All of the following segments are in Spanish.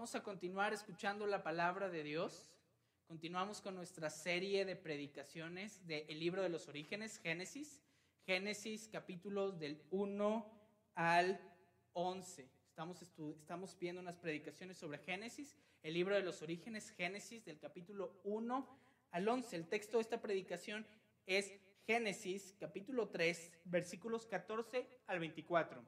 Vamos a continuar escuchando la palabra de Dios. Continuamos con nuestra serie de predicaciones del libro de los orígenes, Génesis. Génesis capítulos del 1 al 11. Estamos, estamos viendo unas predicaciones sobre Génesis, el libro de los orígenes, Génesis del capítulo 1 al 11. El texto de esta predicación es Génesis capítulo 3, versículos 14 al 24.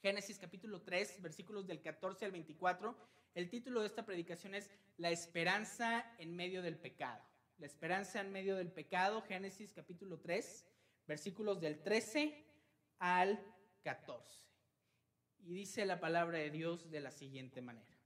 Génesis capítulo 3, versículos del 14 al 24. El título de esta predicación es La esperanza en medio del pecado. La esperanza en medio del pecado, Génesis capítulo 3, versículos del 13 al 14. Y dice la palabra de Dios de la siguiente manera.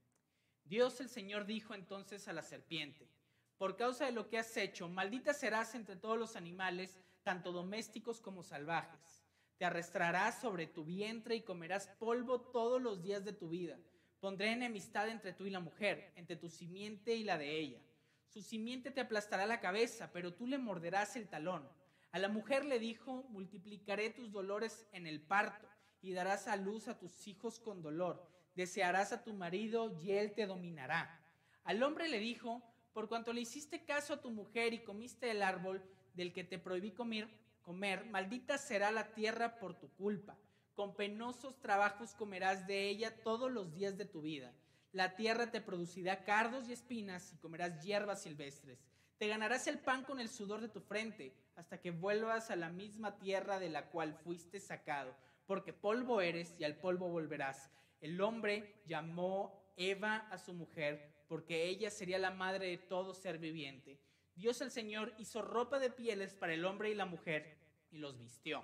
Dios el Señor dijo entonces a la serpiente, por causa de lo que has hecho, maldita serás entre todos los animales, tanto domésticos como salvajes te arrastrarás sobre tu vientre y comerás polvo todos los días de tu vida. Pondré enemistad entre tú y la mujer, entre tu simiente y la de ella. Su simiente te aplastará la cabeza, pero tú le morderás el talón. A la mujer le dijo, multiplicaré tus dolores en el parto y darás a luz a tus hijos con dolor. Desearás a tu marido y él te dominará. Al hombre le dijo, por cuanto le hiciste caso a tu mujer y comiste el árbol del que te prohibí comer, comer, maldita será la tierra por tu culpa. Con penosos trabajos comerás de ella todos los días de tu vida. La tierra te producirá cardos y espinas y comerás hierbas silvestres. Te ganarás el pan con el sudor de tu frente, hasta que vuelvas a la misma tierra de la cual fuiste sacado, porque polvo eres y al polvo volverás. El hombre llamó Eva a su mujer, porque ella sería la madre de todo ser viviente. Dios el Señor hizo ropa de pieles para el hombre y la mujer y los vistió.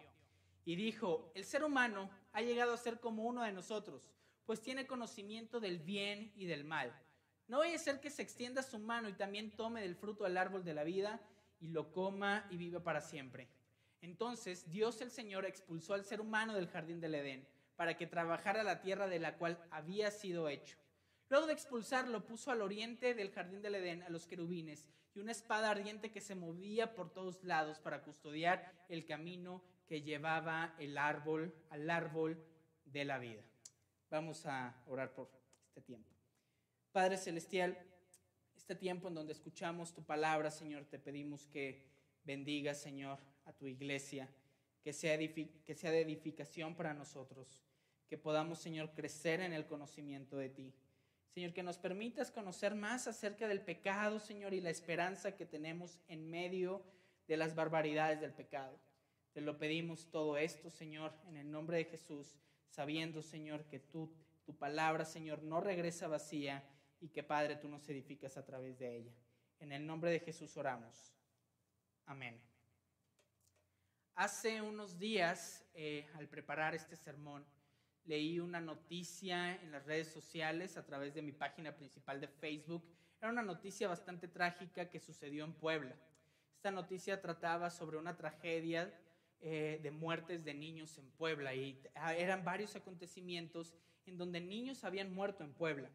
Y dijo, el ser humano ha llegado a ser como uno de nosotros, pues tiene conocimiento del bien y del mal. No vaya a ser que se extienda su mano y también tome del fruto del árbol de la vida y lo coma y viva para siempre. Entonces Dios el Señor expulsó al ser humano del jardín del Edén para que trabajara la tierra de la cual había sido hecho. Luego de expulsarlo, puso al oriente del jardín del Edén a los querubines y una espada ardiente que se movía por todos lados para custodiar el camino que llevaba el árbol al árbol de la vida. Vamos a orar por este tiempo. Padre Celestial, este tiempo en donde escuchamos tu palabra, Señor, te pedimos que bendiga, Señor, a tu iglesia, que sea, que sea de edificación para nosotros, que podamos, Señor, crecer en el conocimiento de ti Señor, que nos permitas conocer más acerca del pecado, Señor, y la esperanza que tenemos en medio de las barbaridades del pecado. Te lo pedimos todo esto, Señor, en el nombre de Jesús, sabiendo, Señor, que tú, tu palabra, Señor, no regresa vacía y que, Padre, tú nos edificas a través de ella. En el nombre de Jesús oramos. Amén. Hace unos días, eh, al preparar este sermón, leí una noticia en las redes sociales a través de mi página principal de Facebook. Era una noticia bastante trágica que sucedió en Puebla. Esta noticia trataba sobre una tragedia eh, de muertes de niños en Puebla y ah, eran varios acontecimientos en donde niños habían muerto en Puebla.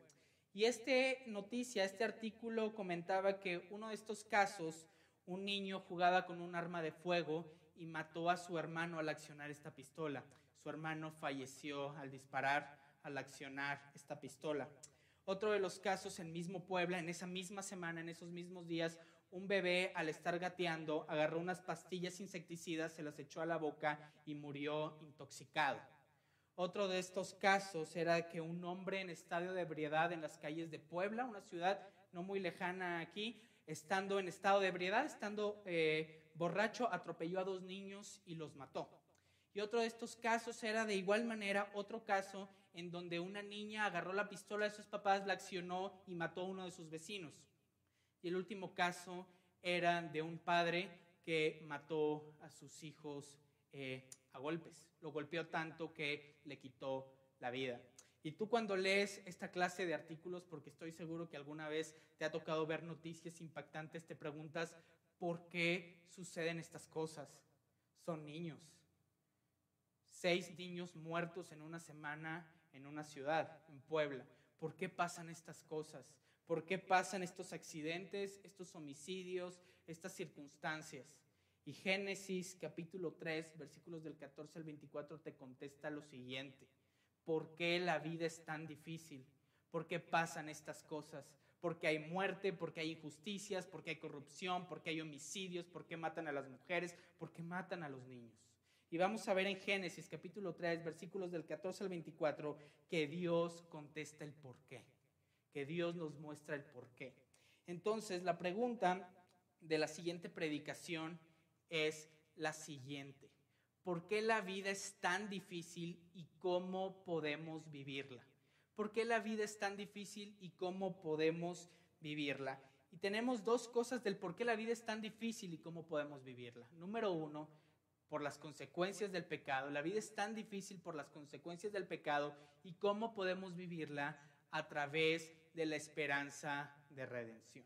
Y esta noticia, este artículo comentaba que uno de estos casos, un niño jugaba con un arma de fuego y mató a su hermano al accionar esta pistola. Su hermano falleció al disparar, al accionar esta pistola. Otro de los casos en mismo Puebla, en esa misma semana, en esos mismos días, un bebé al estar gateando agarró unas pastillas insecticidas, se las echó a la boca y murió intoxicado. Otro de estos casos era que un hombre en estado de ebriedad en las calles de Puebla, una ciudad no muy lejana aquí, estando en estado de ebriedad, estando eh, borracho, atropelló a dos niños y los mató. Y otro de estos casos era de igual manera otro caso en donde una niña agarró la pistola de sus papás, la accionó y mató a uno de sus vecinos. Y el último caso era de un padre que mató a sus hijos eh, a golpes. Lo golpeó tanto que le quitó la vida. Y tú cuando lees esta clase de artículos, porque estoy seguro que alguna vez te ha tocado ver noticias impactantes, te preguntas, ¿por qué suceden estas cosas? Son niños. Seis niños muertos en una semana en una ciudad, en Puebla. ¿Por qué pasan estas cosas? ¿Por qué pasan estos accidentes, estos homicidios, estas circunstancias? Y Génesis capítulo 3, versículos del 14 al 24 te contesta lo siguiente. ¿Por qué la vida es tan difícil? por qué pasan estas cosas, porque hay muerte, porque hay injusticias, porque hay corrupción, porque hay homicidios, porque matan a las mujeres, porque matan a los niños. Y vamos a ver en Génesis capítulo 3, versículos del 14 al 24, que Dios contesta el por qué, que Dios nos muestra el por qué. Entonces, la pregunta de la siguiente predicación es la siguiente. ¿Por qué la vida es tan difícil y cómo podemos vivirla? ¿Por qué la vida es tan difícil y cómo podemos vivirla? Y tenemos dos cosas del por qué la vida es tan difícil y cómo podemos vivirla. Número uno, por las consecuencias del pecado. La vida es tan difícil por las consecuencias del pecado y cómo podemos vivirla a través de la esperanza de redención.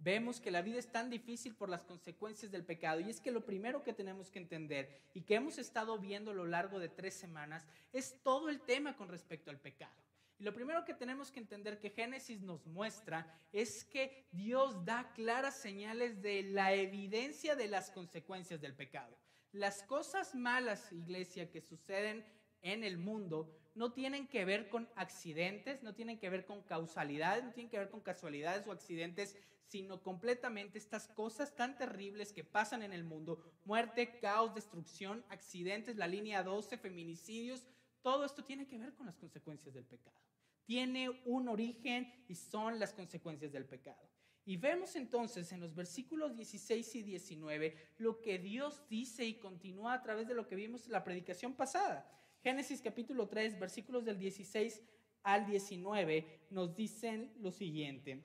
Vemos que la vida es tan difícil por las consecuencias del pecado y es que lo primero que tenemos que entender y que hemos estado viendo a lo largo de tres semanas es todo el tema con respecto al pecado. Y lo primero que tenemos que entender que Génesis nos muestra es que Dios da claras señales de la evidencia de las consecuencias del pecado. Las cosas malas, iglesia, que suceden en el mundo no tienen que ver con accidentes, no tienen que ver con causalidades, no tienen que ver con casualidades o accidentes, sino completamente estas cosas tan terribles que pasan en el mundo, muerte, caos, destrucción, accidentes, la línea 12, feminicidios, todo esto tiene que ver con las consecuencias del pecado tiene un origen y son las consecuencias del pecado. Y vemos entonces en los versículos 16 y 19 lo que Dios dice y continúa a través de lo que vimos en la predicación pasada. Génesis capítulo 3, versículos del 16 al 19 nos dicen lo siguiente.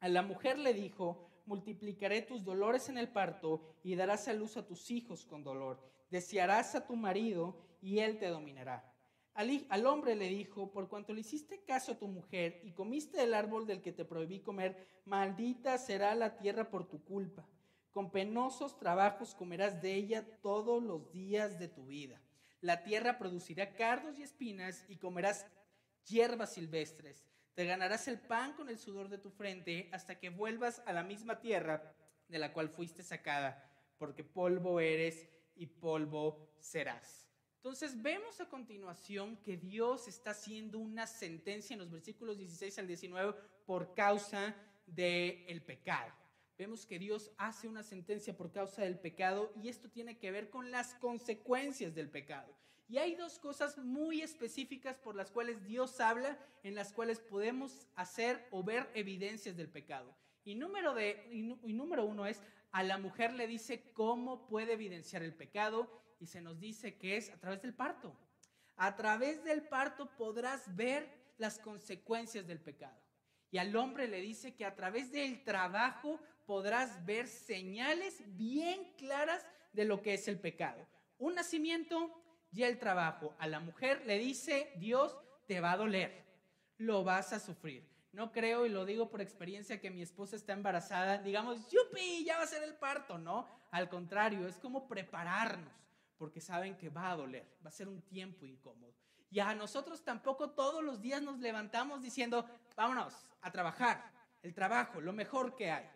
A la mujer le dijo, multiplicaré tus dolores en el parto y darás a luz a tus hijos con dolor. Desearás a tu marido y él te dominará. Al, hombre le dijo, por cuanto le hiciste caso a tu mujer y comiste del árbol del que te prohibí comer, maldita será la tierra por tu culpa. Con penosos trabajos comerás de ella todos los días de tu vida. La tierra producirá cardos y espinas y comerás hierbas silvestres. Te ganarás el pan con el sudor de tu frente hasta que vuelvas a la misma tierra de la cual fuiste sacada, porque polvo eres y polvo serás. Entonces vemos a continuación que Dios está haciendo una sentencia en los versículos 16 al 19 por causa del pecado. Vemos que Dios hace una sentencia por causa del pecado y esto tiene que ver con las consecuencias del pecado. Y hay dos cosas muy específicas por las cuales Dios habla, en las cuales podemos hacer o ver evidencias del pecado. Y número, de, y número uno es, a la mujer le dice cómo puede evidenciar el pecado y se nos dice que es a través del parto. A través del parto podrás ver las consecuencias del pecado. Y al hombre le dice que a través del trabajo podrás ver señales bien claras de lo que es el pecado. Un nacimiento y el trabajo. A la mujer le dice, Dios te va a doler, lo vas a sufrir. No creo, y lo digo por experiencia, que mi esposa está embarazada, digamos, yupi, ya va a ser el parto, ¿no? Al contrario, es como prepararnos porque saben que va a doler, va a ser un tiempo incómodo. Y a nosotros tampoco todos los días nos levantamos diciendo, vámonos a trabajar, el trabajo, lo mejor que hay.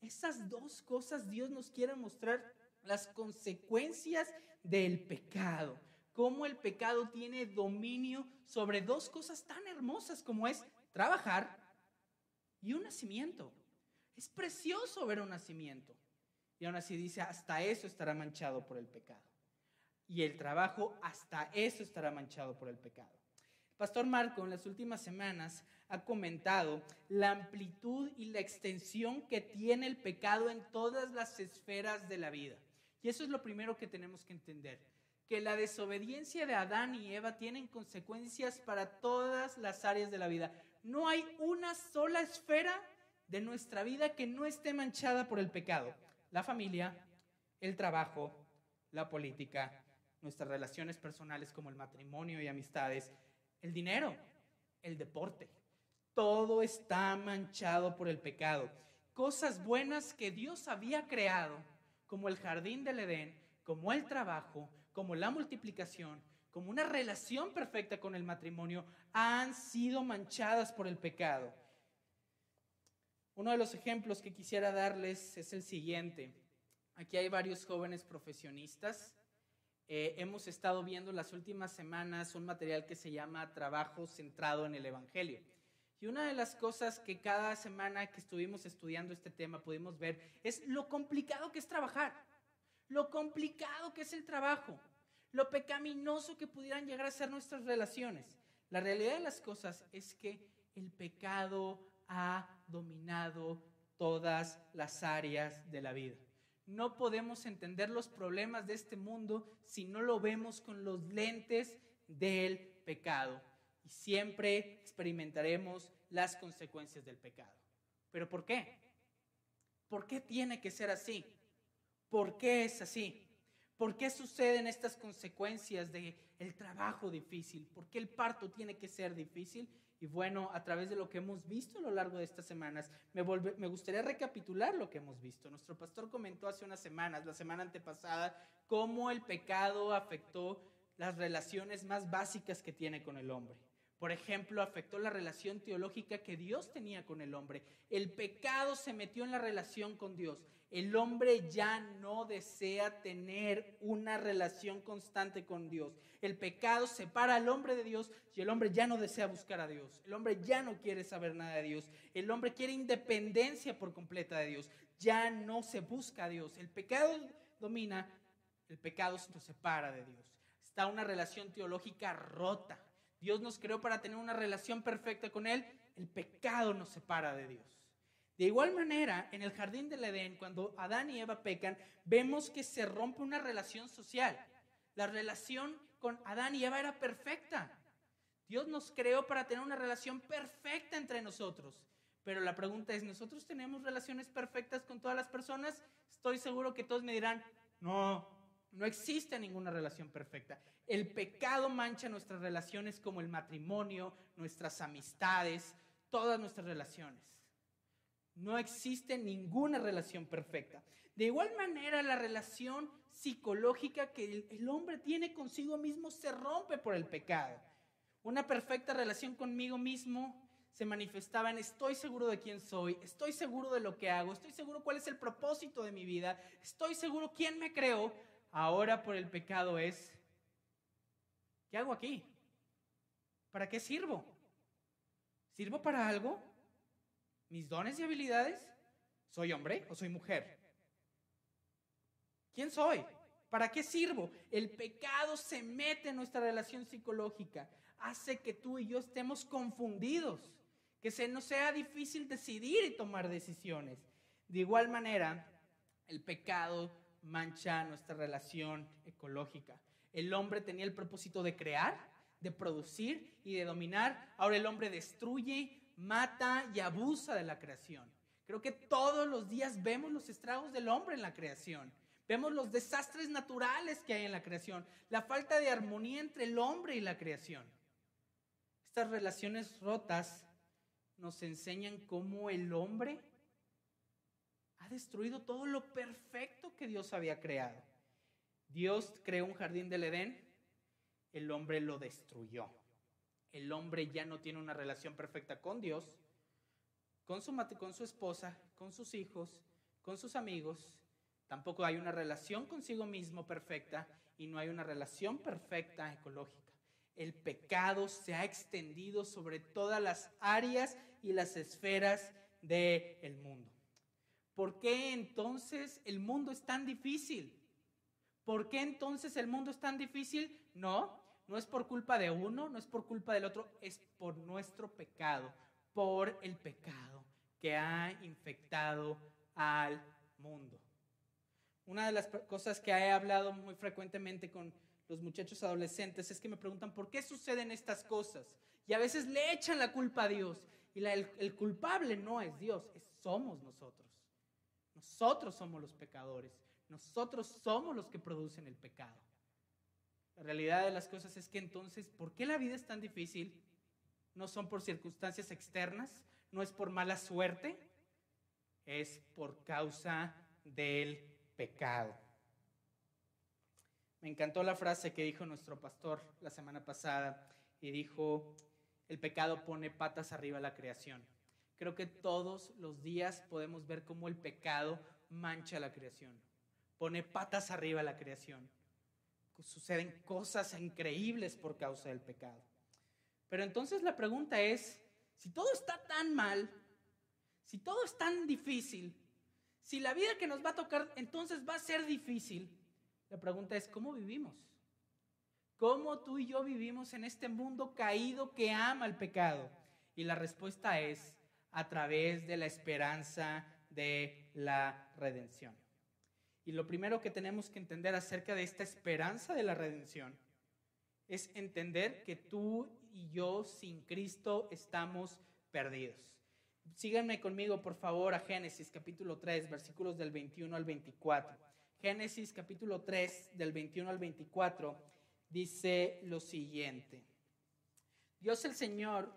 Esas dos cosas Dios nos quiere mostrar las consecuencias del pecado, cómo el pecado tiene dominio sobre dos cosas tan hermosas como es trabajar y un nacimiento. Es precioso ver un nacimiento. Y aún así dice, hasta eso estará manchado por el pecado y el trabajo, hasta eso estará manchado por el pecado. Pastor Marco en las últimas semanas ha comentado la amplitud y la extensión que tiene el pecado en todas las esferas de la vida. Y eso es lo primero que tenemos que entender, que la desobediencia de Adán y Eva tienen consecuencias para todas las áreas de la vida. No hay una sola esfera de nuestra vida que no esté manchada por el pecado. La familia, el trabajo, la política, nuestras relaciones personales como el matrimonio y amistades, el dinero, el deporte. Todo está manchado por el pecado. Cosas buenas que Dios había creado, como el jardín del Edén, como el trabajo, como la multiplicación, como una relación perfecta con el matrimonio, han sido manchadas por el pecado. Uno de los ejemplos que quisiera darles es el siguiente. Aquí hay varios jóvenes profesionistas eh, hemos estado viendo las últimas semanas un material que se llama Trabajo centrado en el Evangelio. Y una de las cosas que cada semana que estuvimos estudiando este tema pudimos ver es lo complicado que es trabajar, lo complicado que es el trabajo, lo pecaminoso que pudieran llegar a ser nuestras relaciones. La realidad de las cosas es que el pecado ha dominado todas las áreas de la vida. No podemos entender los problemas de este mundo si no lo vemos con los lentes del pecado. Y siempre experimentaremos las consecuencias del pecado. ¿Pero por qué? ¿Por qué tiene que ser así? ¿Por qué es así? ¿Por qué suceden estas consecuencias de el trabajo difícil? ¿Por qué el parto tiene que ser difícil? Y bueno, a través de lo que hemos visto a lo largo de estas semanas, me, me, gustaría recapitular lo que hemos visto. Nuestro pastor comentó hace unas semanas, la semana antepasada, cómo el pecado afectó las relaciones más básicas que tiene con el hombre. Por ejemplo, afectó la relación teológica que Dios tenía con el hombre. El pecado se metió en la relación con Dios. El hombre ya no desea tener una relación constante con Dios. El pecado separa al hombre de Dios y el hombre ya no desea buscar a Dios. El hombre ya no quiere saber nada de Dios. El hombre quiere independencia por completa de Dios. Ya no se busca a Dios. El pecado domina, el pecado se separa de Dios. Está una relación teológica rota Dios nos creó para tener una relación perfecta con Él. El pecado nos separa de Dios. De igual manera, en el jardín del Edén, cuando Adán y Eva pecan, vemos que se rompe una relación social. La relación con Adán y Eva era perfecta. Dios nos creó para tener una relación perfecta entre nosotros. Pero la pregunta es, ¿nosotros tenemos relaciones perfectas con todas las personas? Estoy seguro que todos me dirán, no, no existe ninguna relación perfecta. El pecado mancha nuestras relaciones como el matrimonio, nuestras amistades, todas nuestras relaciones. No existe ninguna relación perfecta. De igual manera, la relación psicológica que el, hombre tiene consigo mismo se rompe por el pecado. Una perfecta relación conmigo mismo se manifestaba en estoy seguro de quién soy, estoy seguro de lo que hago, estoy seguro cuál es el propósito de mi vida, estoy seguro quién me creó. Ahora por el pecado es ¿Qué hago aquí? ¿Para qué sirvo? ¿Sirvo para algo? ¿Mis dones y habilidades? ¿Soy hombre o soy mujer? ¿Quién soy? ¿Para qué sirvo? El pecado se mete en nuestra relación psicológica, hace que tú y yo estemos confundidos, que se nos sea difícil decidir y tomar decisiones. De igual manera, el pecado mancha nuestra relación ecológica. El hombre tenía el propósito de crear, de producir y de dominar. Ahora el hombre destruye, mata y abusa de la creación. Creo que todos los días vemos los estragos del hombre en la creación. Vemos los desastres naturales que hay en la creación, la falta de armonía entre el hombre y la creación. Estas relaciones rotas nos enseñan cómo el hombre ha destruido todo lo perfecto que Dios había creado. Dios creó un jardín del Edén, el hombre lo destruyó. El hombre ya no tiene una relación perfecta con Dios, con su, esposa, con sus hijos, con sus amigos. Tampoco hay una relación consigo mismo perfecta y no hay una relación perfecta ecológica. El pecado se ha extendido sobre todas las áreas y las esferas del mundo. ¿Por qué entonces el mundo es tan difícil? ¿Por qué entonces el mundo es tan difícil? No, no es por culpa de uno, no es por culpa del otro, es por nuestro pecado, por el pecado que ha infectado al mundo. Una de las cosas que he hablado muy frecuentemente con los muchachos adolescentes es que me preguntan por qué suceden estas cosas. Y a veces le echan la culpa a Dios. Y el, culpable no es Dios, somos nosotros. Nosotros somos los pecadores. Nosotros somos los que producen el pecado. La realidad de las cosas es que entonces, ¿por qué la vida es tan difícil? No son por circunstancias externas, no es por mala suerte, es por causa del pecado. Me encantó la frase que dijo nuestro pastor la semana pasada y dijo, el pecado pone patas arriba a la creación. Creo que todos los días podemos ver cómo el pecado mancha la creación pone patas arriba a la creación. Suceden cosas increíbles por causa del pecado. Pero entonces la pregunta es, Si todo está tan mal, si todo es tan difícil, si la vida que nos va a tocar entonces va a ser difícil, la pregunta es, ¿cómo vivimos? ¿Cómo tú y yo vivimos en este mundo caído que ama el pecado? Y la respuesta es a través de la esperanza de la redención. Y lo primero que tenemos que entender acerca de esta esperanza de la redención es entender que tú y yo sin Cristo estamos perdidos. Síganme conmigo, por favor, a Génesis capítulo 3, versículos del 21 al 24. Génesis capítulo 3, del 21 al 24, dice lo siguiente. Dios el Señor,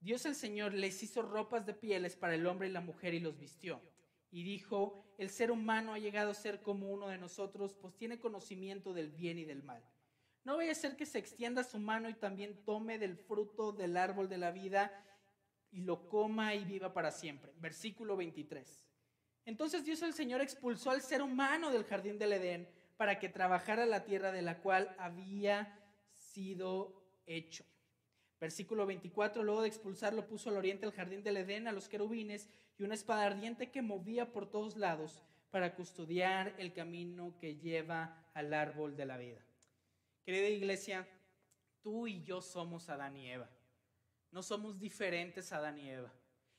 Dios el Señor les hizo ropas de pieles para el hombre y la mujer y los vistió. Y dijo, el ser humano ha llegado a ser como uno de nosotros, pues tiene conocimiento del bien y del mal. No vaya a ser que se extienda su mano y también tome del fruto del árbol de la vida y lo coma y viva para siempre. Versículo 23. Entonces Dios el Señor expulsó al ser humano del jardín del Edén para que trabajara la tierra de la cual había sido hecho. Versículo 24, luego de expulsarlo puso al oriente el jardín del Edén a los querubines y una espada ardiente que movía por todos lados para custodiar el camino que lleva al árbol de la vida. Querida iglesia, tú y yo somos Adán y Eva. No somos diferentes a Adán y Eva.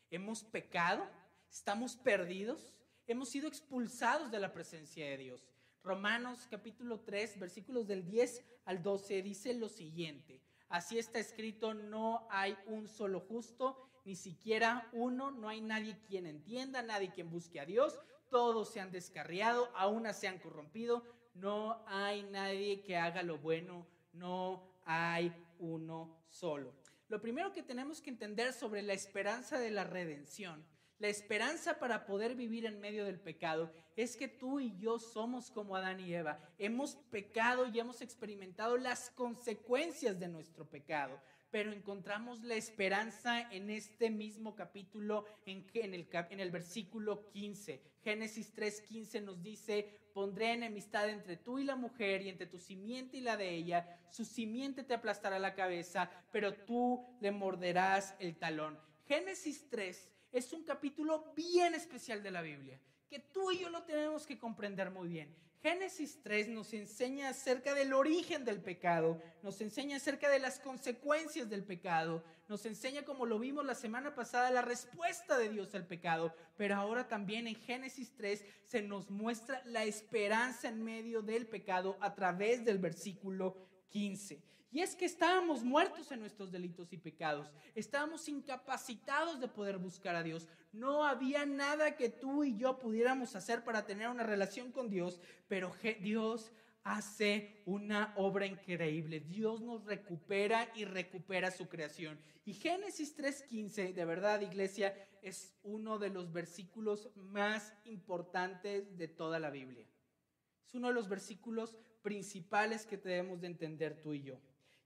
Hemos pecado, estamos perdidos, hemos sido expulsados de la presencia de Dios. Romanos capítulo 3, versículos del 10 al 12 dice lo siguiente. Así está escrito, no hay un solo justo, ni siquiera uno, no hay nadie quien entienda, nadie quien busque a Dios, todos se han descarriado, aún se han corrompido, no hay nadie que haga lo bueno, no hay uno solo. Lo primero que tenemos que entender sobre la esperanza de la redención la esperanza para poder vivir en medio del pecado es que tú y yo somos como Adán y Eva. Hemos pecado y hemos experimentado las consecuencias de nuestro pecado, pero encontramos la esperanza en este mismo capítulo, en, el, en el versículo 15. Génesis 3:15 nos dice, pondré enemistad entre tú y la mujer y entre tu simiente y la de ella. Su simiente te aplastará la cabeza, pero tú le morderás el talón. Génesis 3 es un capítulo bien especial de la Biblia, que tú y yo lo tenemos que comprender muy bien. Génesis 3 nos enseña acerca del origen del pecado, nos enseña acerca de las consecuencias del pecado, nos enseña, como lo vimos la semana pasada, la respuesta de Dios al pecado, pero ahora también en Génesis 3 se nos muestra la esperanza en medio del pecado a través del versículo 15. Y es que estábamos muertos en nuestros delitos y pecados. Estábamos incapacitados de poder buscar a Dios. No había nada que tú y yo pudiéramos hacer para tener una relación con Dios, pero Dios hace una obra increíble. Dios nos recupera y recupera su creación. Y Génesis 3.15, de verdad, iglesia, es uno de los versículos más importantes de toda la Biblia. Es uno de los versículos principales que debemos de entender tú y yo.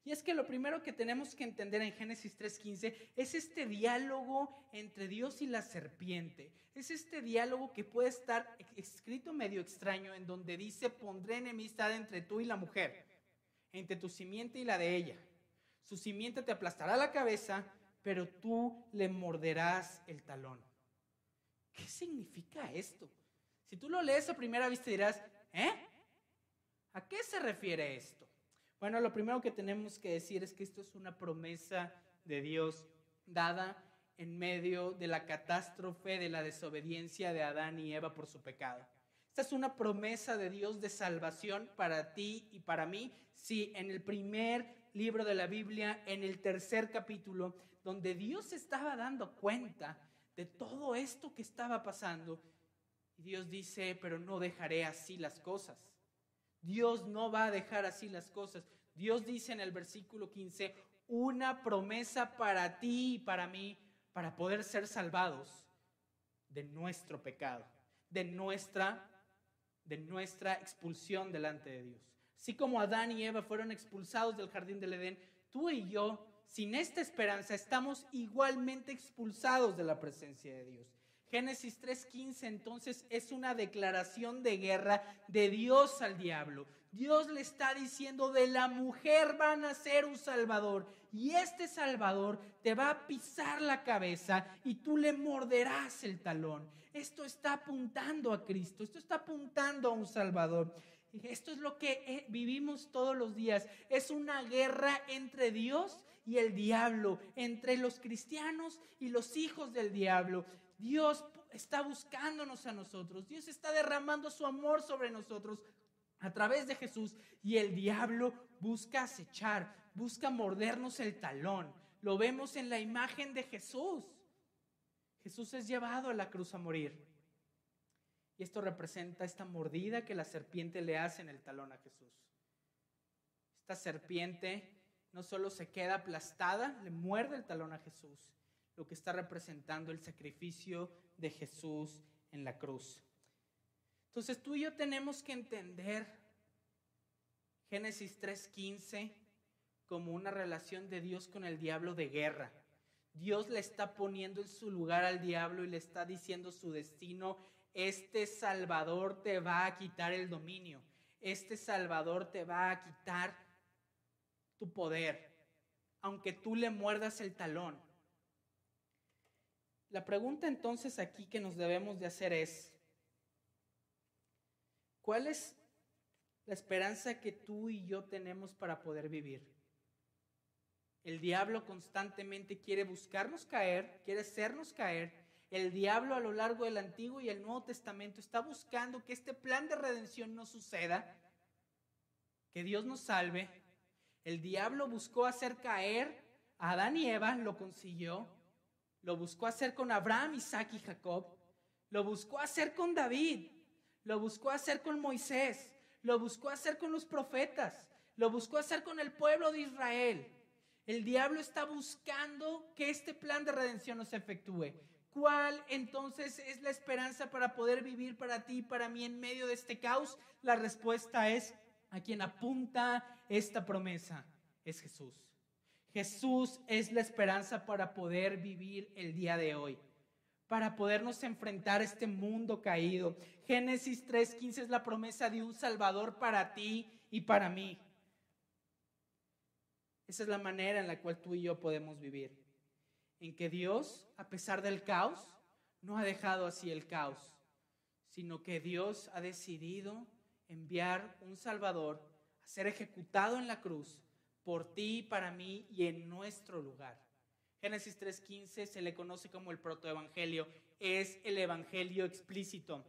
Y es que lo primero que tenemos que entender en Génesis 3.15 es este diálogo entre Dios y la serpiente. Es este diálogo que puede estar escrito medio extraño en donde dice, pondré enemistad entre tú y la mujer, entre tu simiente y la de ella. Su simiente te aplastará la cabeza, pero tú le morderás el talón. ¿Qué significa esto? Si tú lo lees a primera vista dirás, ¿eh? ¿A qué se refiere esto? Bueno, lo primero que tenemos que decir es que esto es una promesa de Dios dada en medio de la catástrofe de la desobediencia de Adán y Eva por su pecado. Esta es una promesa de Dios de salvación para ti y para mí. Si en el primer libro de la Biblia, en el tercer capítulo, donde Dios estaba dando cuenta de todo esto que estaba pasando, y Dios dice, pero no dejaré así las cosas. Dios no va a dejar así las cosas. Dios dice en el versículo 15, una promesa para ti y para mí, para poder ser salvados de nuestro pecado, de nuestra, de nuestra expulsión delante de Dios. Así como Adán y Eva fueron expulsados del jardín del Edén, tú y yo, sin esta esperanza, estamos igualmente expulsados de la presencia de Dios. Génesis 3.15 entonces es una declaración de guerra de Dios al diablo. Dios le está diciendo, de la mujer van a ser un salvador. y este Salvador te va a pisar la cabeza y tú le morderás el talón. Esto está apuntando a Cristo, esto está apuntando a un Salvador. Esto es lo que eh, vivimos todos los días. Es una guerra entre Dios y el diablo, entre los cristianos y los hijos del diablo. Dios está buscándonos a nosotros. Dios está derramando su amor sobre nosotros a través de Jesús y el diablo busca acechar, busca mordernos el talón. Lo vemos en la imagen de Jesús. Jesús es llevado a la cruz a morir. Y esto representa esta mordida que la serpiente le hace en el talón a Jesús. Esta serpiente no solo se queda aplastada, le muerde el talón a Jesús, lo que está representando el sacrificio de Jesús en la cruz. Entonces tú y yo tenemos que entender Génesis 3:15 como una relación de Dios con el diablo de guerra. Dios le está poniendo en su lugar al diablo y le está diciendo su destino, este Salvador te va a quitar el dominio, este Salvador te va a quitar tu poder, aunque tú le muerdas el talón. La pregunta entonces aquí que nos debemos de hacer es, ¿cuál es la esperanza que tú y yo tenemos para poder vivir? El diablo constantemente quiere buscarnos caer, quiere hacernos caer. El diablo a lo largo del Antiguo y el Nuevo Testamento está buscando que este plan de redención no suceda, que Dios nos salve. El diablo buscó hacer caer a Adán y Eva, lo consiguió. Lo buscó hacer con Abraham, Isaac y Jacob. Lo buscó hacer con David. Lo buscó hacer con Moisés. Lo buscó hacer con los profetas. Lo buscó hacer con el pueblo de Israel. El diablo está buscando que este plan de redención no se efectúe. ¿Cuál entonces es la esperanza para poder vivir para ti y para mí en medio de este caos? La respuesta es a quien apunta esta promesa, es Jesús. Jesús es la esperanza para poder vivir el día de hoy, para podernos enfrentar a este mundo caído. Génesis 3.15 es la promesa de un Salvador para ti y para mí. Esa es la manera en la cual tú y yo podemos vivir. En que Dios, a pesar del caos, no ha dejado así el caos, sino que Dios ha decidido enviar un Salvador a ser ejecutado en la cruz por ti, para mí y en nuestro lugar. Génesis 3.15 se le conoce como el protoevangelio, es el evangelio explícito,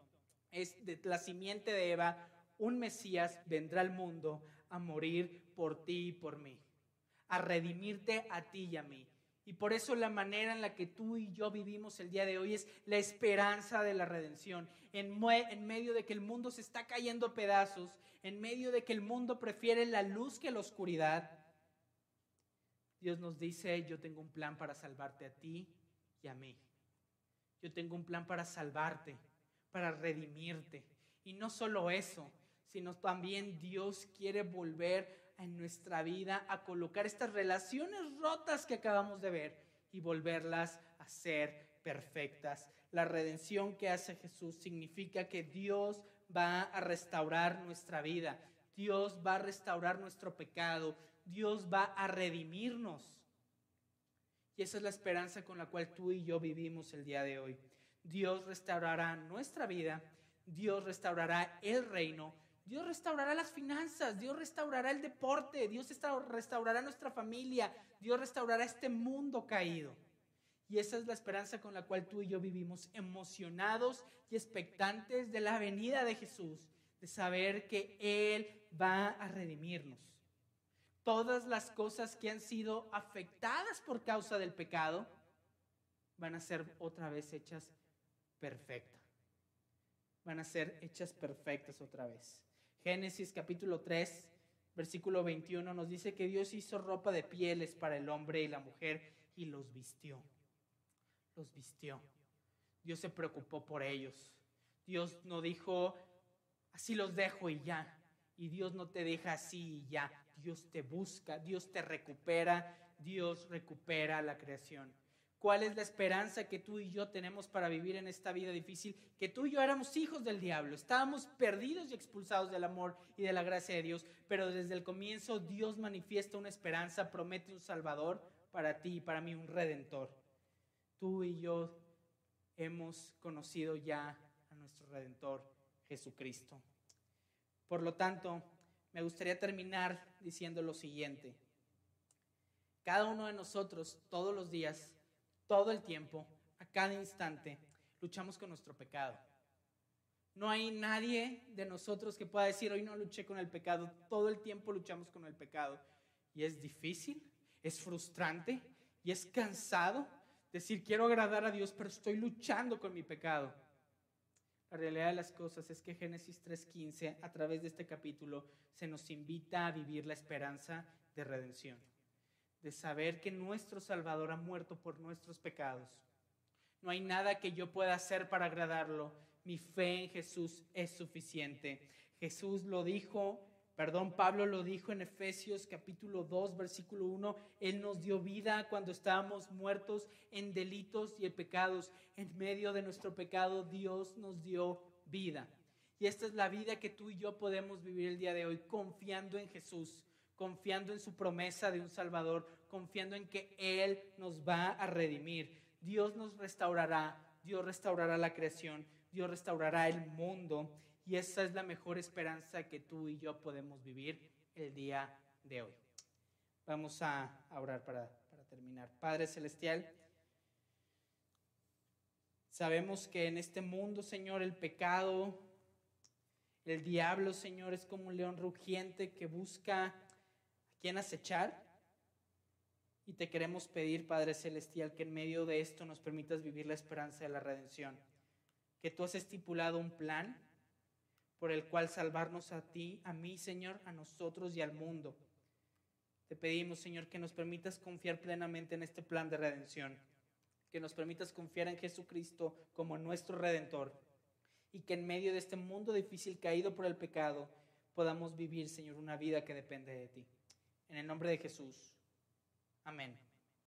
es de la simiente de Eva, un Mesías vendrá al mundo a morir por ti y por mí, a redimirte a ti y a mí. Y por eso la manera en la que tú y yo vivimos el día de hoy es la esperanza de la redención. En, medio de que el mundo se está cayendo a pedazos, en medio de que el mundo prefiere la luz que la oscuridad, Dios nos dice, yo tengo un plan para salvarte a ti y a mí. Yo tengo un plan para salvarte, para redimirte. Y no solo eso, sino también Dios quiere volver en nuestra vida a colocar estas relaciones rotas que acabamos de ver y volverlas a ser perfectas. La redención que hace Jesús significa que Dios va a restaurar nuestra vida. Dios va a restaurar nuestro pecado. Dios va a redimirnos. Y esa es la esperanza con la cual tú y yo vivimos el día de hoy. Dios restaurará nuestra vida, Dios restaurará el reino, Dios restaurará las finanzas, Dios restaurará el deporte, Dios restaurará nuestra familia, Dios restaurará este mundo caído. Y esa es la esperanza con la cual tú y yo vivimos, emocionados y expectantes de la venida de Jesús, de saber que Él va a redimirnos todas las cosas que han sido afectadas por causa del pecado van a ser otra vez hechas perfectas. Van a ser hechas perfectas otra vez. Génesis capítulo 3, versículo 21 nos dice que Dios hizo ropa de pieles para el hombre y la mujer y los vistió. Los vistió. Dios se preocupó por ellos. Dios no dijo, así los dejo y ya. Y Dios no te deja así y ya. Dios te busca, Dios te recupera, Dios recupera la creación. cuál es la esperanza que tú y yo tenemos para vivir en esta vida difícil, que tú y yo éramos hijos del diablo, estábamos perdidos y expulsados del amor y de la gracia de Dios, pero desde el comienzo Dios manifiesta una esperanza, promete un Salvador para ti y para mí, un Redentor. Tú y yo hemos conocido ya a nuestro Redentor Jesucristo. Por lo tanto, me gustaría terminar diciendo lo siguiente. Cada uno de nosotros, todos los días, todo el tiempo, a cada instante, luchamos con nuestro pecado. No hay nadie de nosotros que pueda decir, hoy no luché con el pecado. Todo el tiempo luchamos con el pecado. Y es difícil, es frustrante y es cansado decir, quiero agradar a Dios, pero estoy luchando con mi pecado. La realidad de las cosas es que Génesis 3.15, a través de este capítulo, se nos invita a vivir la esperanza de redención de saber que nuestro Salvador ha muerto por nuestros pecados. No hay nada que yo pueda hacer para agradarlo. Mi fe en Jesús es suficiente. Jesús lo dijo, perdón, Pablo lo dijo en Efesios capítulo 2, versículo 1. Él nos dio vida cuando estábamos muertos en delitos y pecados. En medio de nuestro pecado Dios nos dio vida. Y esta es la vida que tú y yo podemos vivir el día de hoy, confiando en Jesús confiando en su promesa de un Salvador, confiando en que Él nos va a redimir. Dios nos restaurará, Dios restaurará la creación, Dios restaurará el mundo y esa es la mejor esperanza que tú y yo podemos vivir el día de hoy. Vamos a orar para, terminar. Padre Celestial, sabemos que en este mundo, Señor, el pecado, el diablo, Señor, es como un león rugiente que busca quién acechar. Y te queremos pedir, Padre Celestial, que en medio de esto nos permitas vivir la esperanza de la redención. Que tú has estipulado un plan por el cual salvarnos a ti, a mí, Señor, a nosotros y al mundo. Te pedimos, Señor, que nos permitas confiar plenamente en este plan de redención. Que nos permitas confiar en Jesucristo como nuestro redentor. Y que en medio de este mundo difícil caído por el pecado, podamos vivir, Señor, una vida que depende de ti. En el nombre de Jesús. Amén.